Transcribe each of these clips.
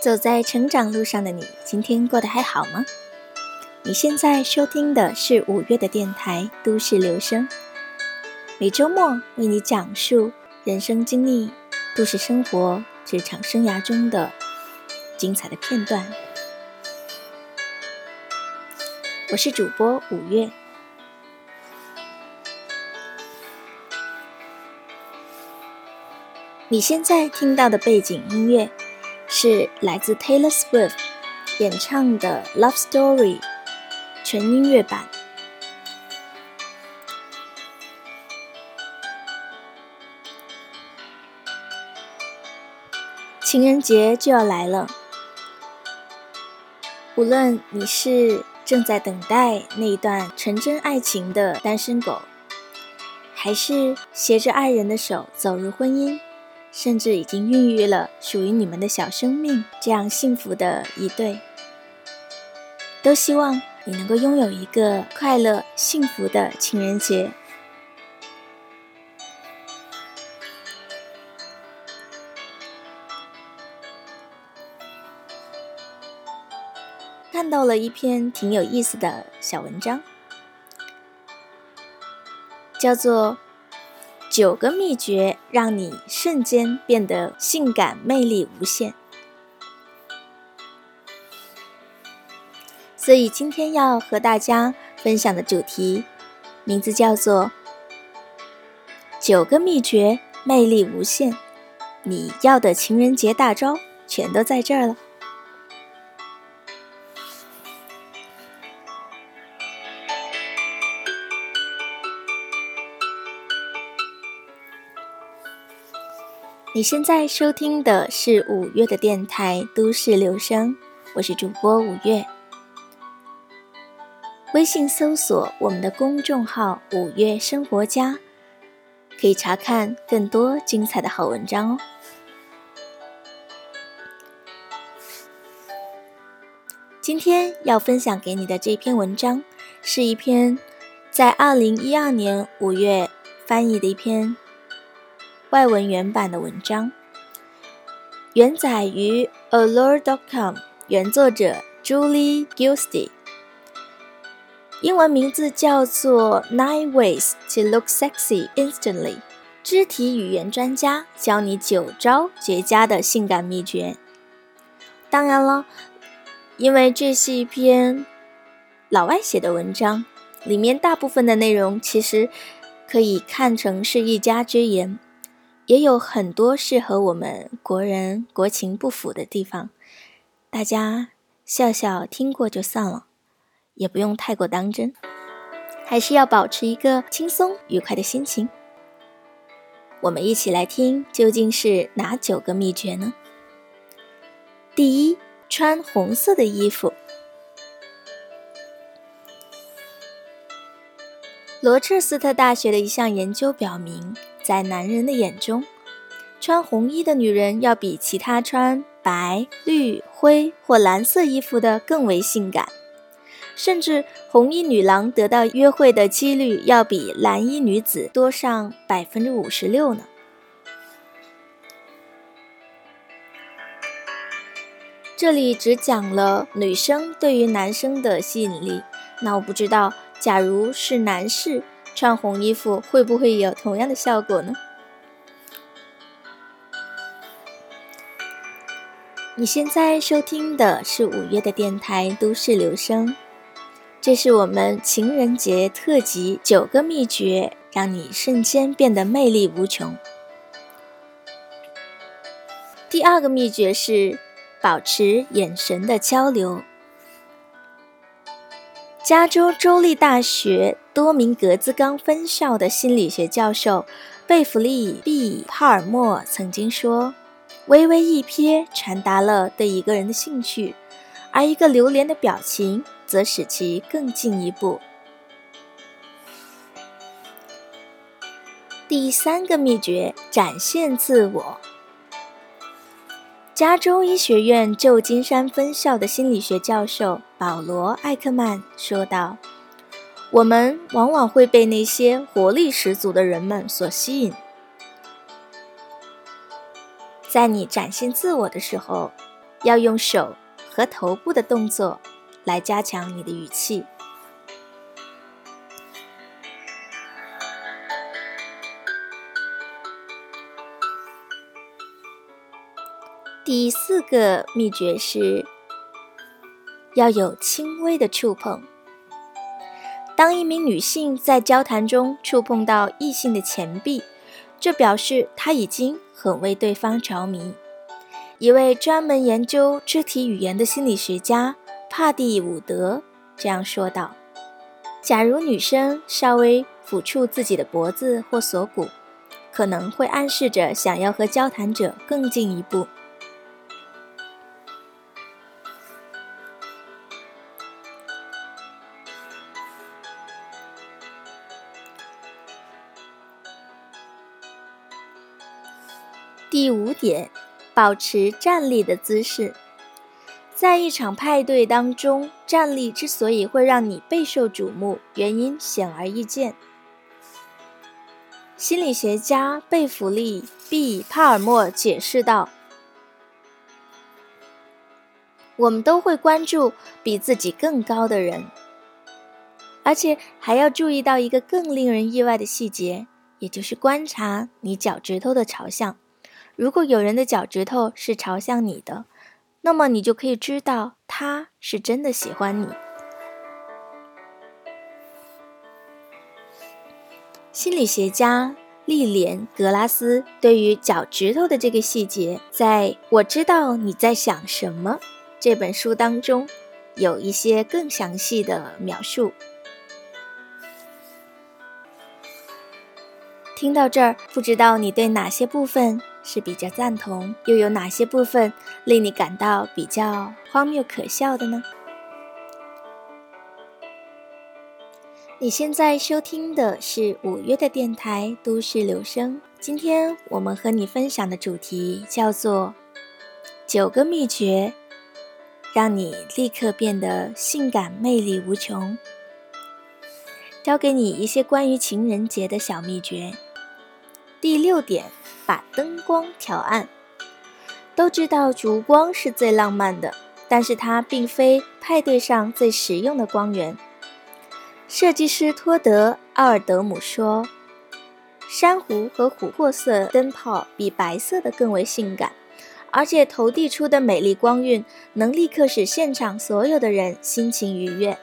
走在成长路上的你，今天过得还好吗？你现在收听的是五月的电台《都市留声》，每周末为你讲述人生经历、都市生活、职场生涯中的精彩的片段。我是主播五月。你现在听到的背景音乐是来自 Taylor Swift 演唱的《Love Story》全音乐版。情人节就要来了，无论你是正在等待那一段纯真爱情的单身狗，还是携着爱人的手走入婚姻。甚至已经孕育了属于你们的小生命，这样幸福的一对，都希望你能够拥有一个快乐幸福的情人节。看到了一篇挺有意思的小文章，叫做。九个秘诀让你瞬间变得性感魅力无限。所以今天要和大家分享的主题，名字叫做“九个秘诀魅力无限”，你要的情人节大招全都在这儿了。你现在收听的是五月的电台《都市留声》，我是主播五月。微信搜索我们的公众号“五月生活家”，可以查看更多精彩的好文章哦。今天要分享给你的这篇文章，是一篇在二零一二年五月翻译的一篇。外文原版的文章，原载于 Allure.com，原作者 Julie Gilsty，英文名字叫做 Nine Ways to Look Sexy Instantly，肢体语言专家教你九招绝佳的性感秘诀。当然了，因为这是一篇老外写的文章，里面大部分的内容其实可以看成是一家之言。也有很多是和我们国人国情不符的地方，大家笑笑听过就算了，也不用太过当真，还是要保持一个轻松愉快的心情。我们一起来听，究竟是哪九个秘诀呢？第一，穿红色的衣服。罗彻斯特大学的一项研究表明。在男人的眼中，穿红衣的女人要比其他穿白、绿、灰或蓝色衣服的更为性感，甚至红衣女郎得到约会的几率要比蓝衣女子多上百分之五十六呢。这里只讲了女生对于男生的吸引力，那我不知道，假如是男士。穿红衣服会不会有同样的效果呢？你现在收听的是五月的电台《都市留声》，这是我们情人节特辑九个秘诀，让你瞬间变得魅力无穷。第二个秘诀是保持眼神的交流。加州州立大学多明格兹冈分校的心理学教授贝弗利 ·B· 帕尔默曾经说：“微微一瞥传达了对一个人的兴趣，而一个流连的表情则使其更进一步。”第三个秘诀：展现自我。加州医学院旧金山分校的心理学教授保罗·艾克曼说道：“我们往往会被那些活力十足的人们所吸引。在你展现自我的时候，要用手和头部的动作来加强你的语气。第四个秘诀是要有轻微的触碰。当一名女性在交谈中触碰到异性的前臂，这表示她已经很为对方着迷。一位专门研究肢体语言的心理学家帕蒂·伍德这样说道：“假如女生稍微抚触自己的脖子或锁骨，可能会暗示着想要和交谈者更进一步。”第五点，保持站立的姿势。在一场派对当中，站立之所以会让你备受瞩目，原因显而易见。心理学家贝弗利 ·B· 帕尔默解释道：“我们都会关注比自己更高的人，而且还要注意到一个更令人意外的细节，也就是观察你脚趾头的朝向。”如果有人的脚趾头是朝向你的，那么你就可以知道他是真的喜欢你。心理学家莉莲·格拉斯对于脚趾头的这个细节，在我知道你在想什么这本书当中，有一些更详细的描述。听到这儿，不知道你对哪些部分？是比较赞同，又有哪些部分令你感到比较荒谬可笑的呢？你现在收听的是五月的电台《都市留声》，今天我们和你分享的主题叫做“九个秘诀，让你立刻变得性感魅力无穷”，教给你一些关于情人节的小秘诀。第六点。把灯光调暗。都知道烛光是最浪漫的，但是它并非派对上最实用的光源。设计师托德·奥尔德姆说：“珊瑚和琥珀色灯泡比白色的更为性感，而且投递出的美丽光晕能立刻使现场所有的人心情愉悦。”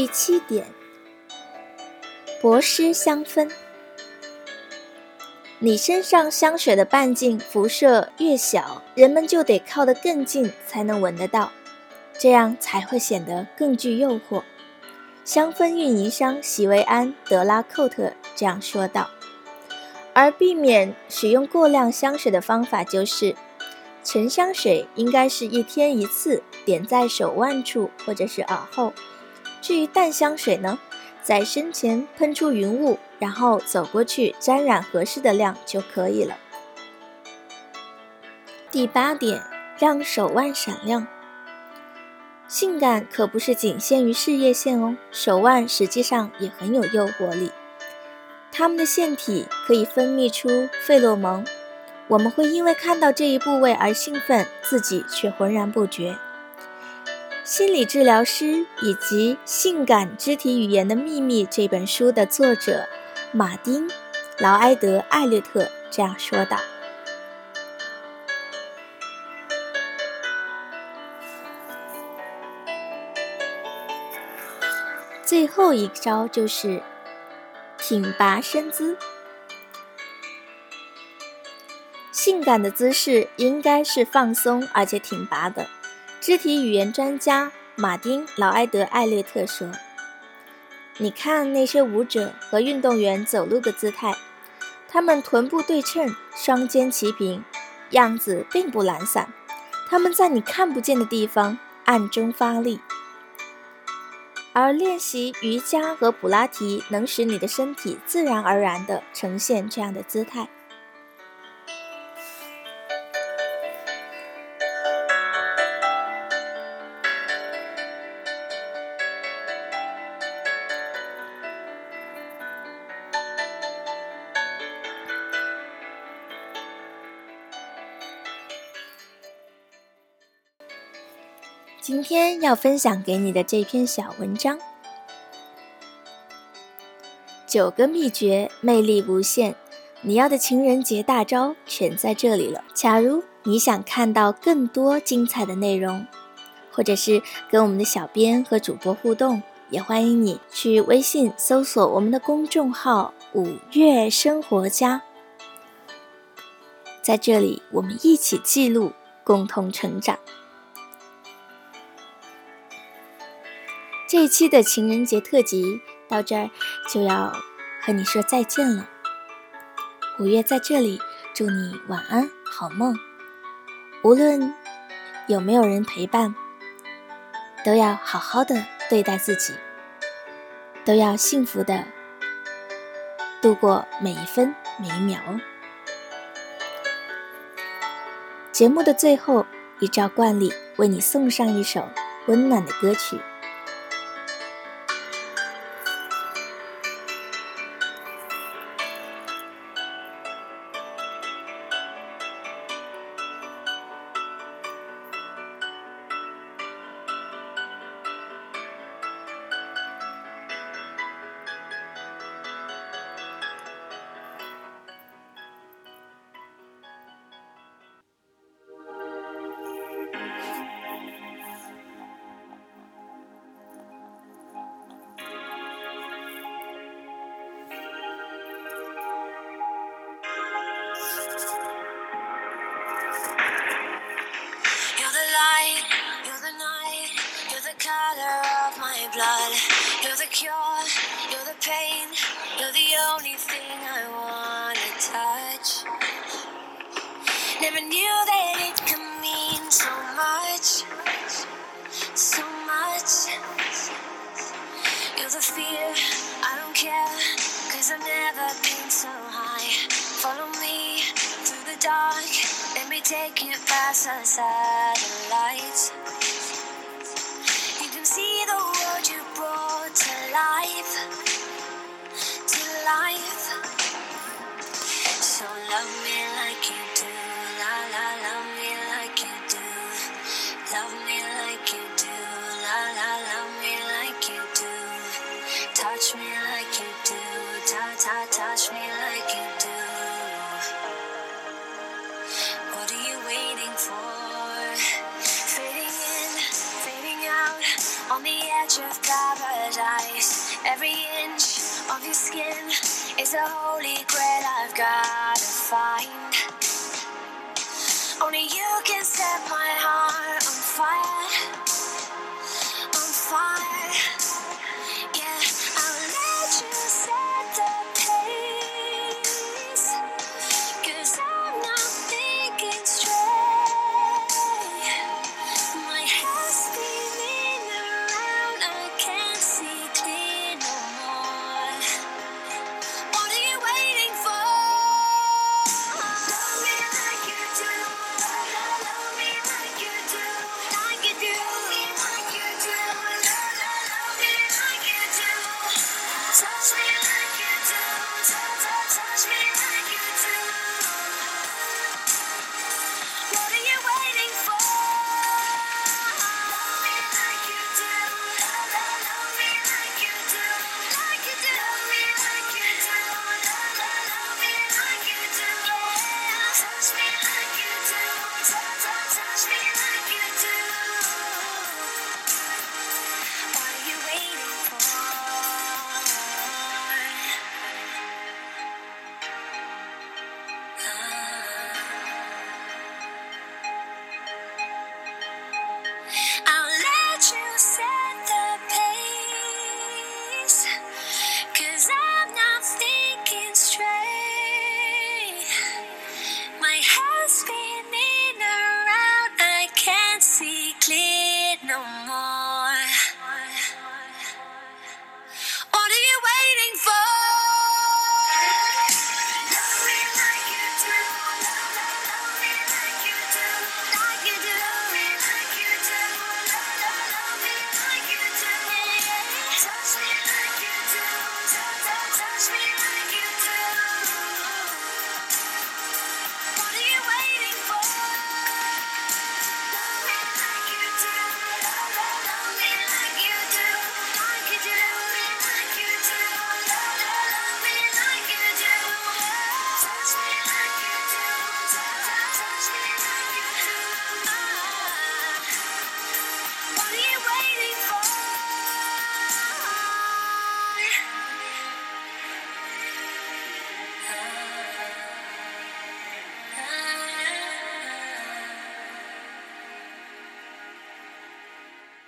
第七点，薄施香氛。你身上香水的半径辐射越小，人们就得靠得更近才能闻得到，这样才会显得更具诱惑。香氛运营商席维安·德拉寇特这样说道。而避免使用过量香水的方法就是，沉香水应该是一天一次，点在手腕处或者是耳后。至于淡香水呢，在身前喷出云雾，然后走过去沾染合适的量就可以了。第八点，让手腕闪亮。性感可不是仅限于事业线哦，手腕实际上也很有诱惑力。它们的腺体可以分泌出费洛蒙，我们会因为看到这一部位而兴奋，自己却浑然不觉。心理治疗师以及《性感肢体语言的秘密》这本书的作者马丁·劳埃德·艾略特这样说道：“最后一招就是挺拔身姿。性感的姿势应该是放松而且挺拔的。”肢体语言专家马丁·劳埃德·艾略特说：“你看那些舞者和运动员走路的姿态，他们臀部对称，双肩齐平，样子并不懒散。他们在你看不见的地方暗中发力。而练习瑜伽和普拉提能使你的身体自然而然地呈现这样的姿态。”要分享给你的这篇小文章，九个秘诀，魅力无限。你要的情人节大招全在这里了。假如你想看到更多精彩的内容，或者是跟我们的小编和主播互动，也欢迎你去微信搜索我们的公众号“五月生活家”。在这里，我们一起记录，共同成长。这一期的情人节特辑到这儿就要和你说再见了。五月在这里祝你晚安，好梦。无论有没有人陪伴，都要好好的对待自己，都要幸福的度过每一分每一秒哦。节目的最后，依照惯例，为你送上一首温暖的歌曲。You're the fear, I don't care, cause I've never been so high. Follow me through the dark, let me take you past the satellites You can see the world you brought to life, to life. So love me It's a holy grail I've gotta find. Only you can set my heart on fire. Peace.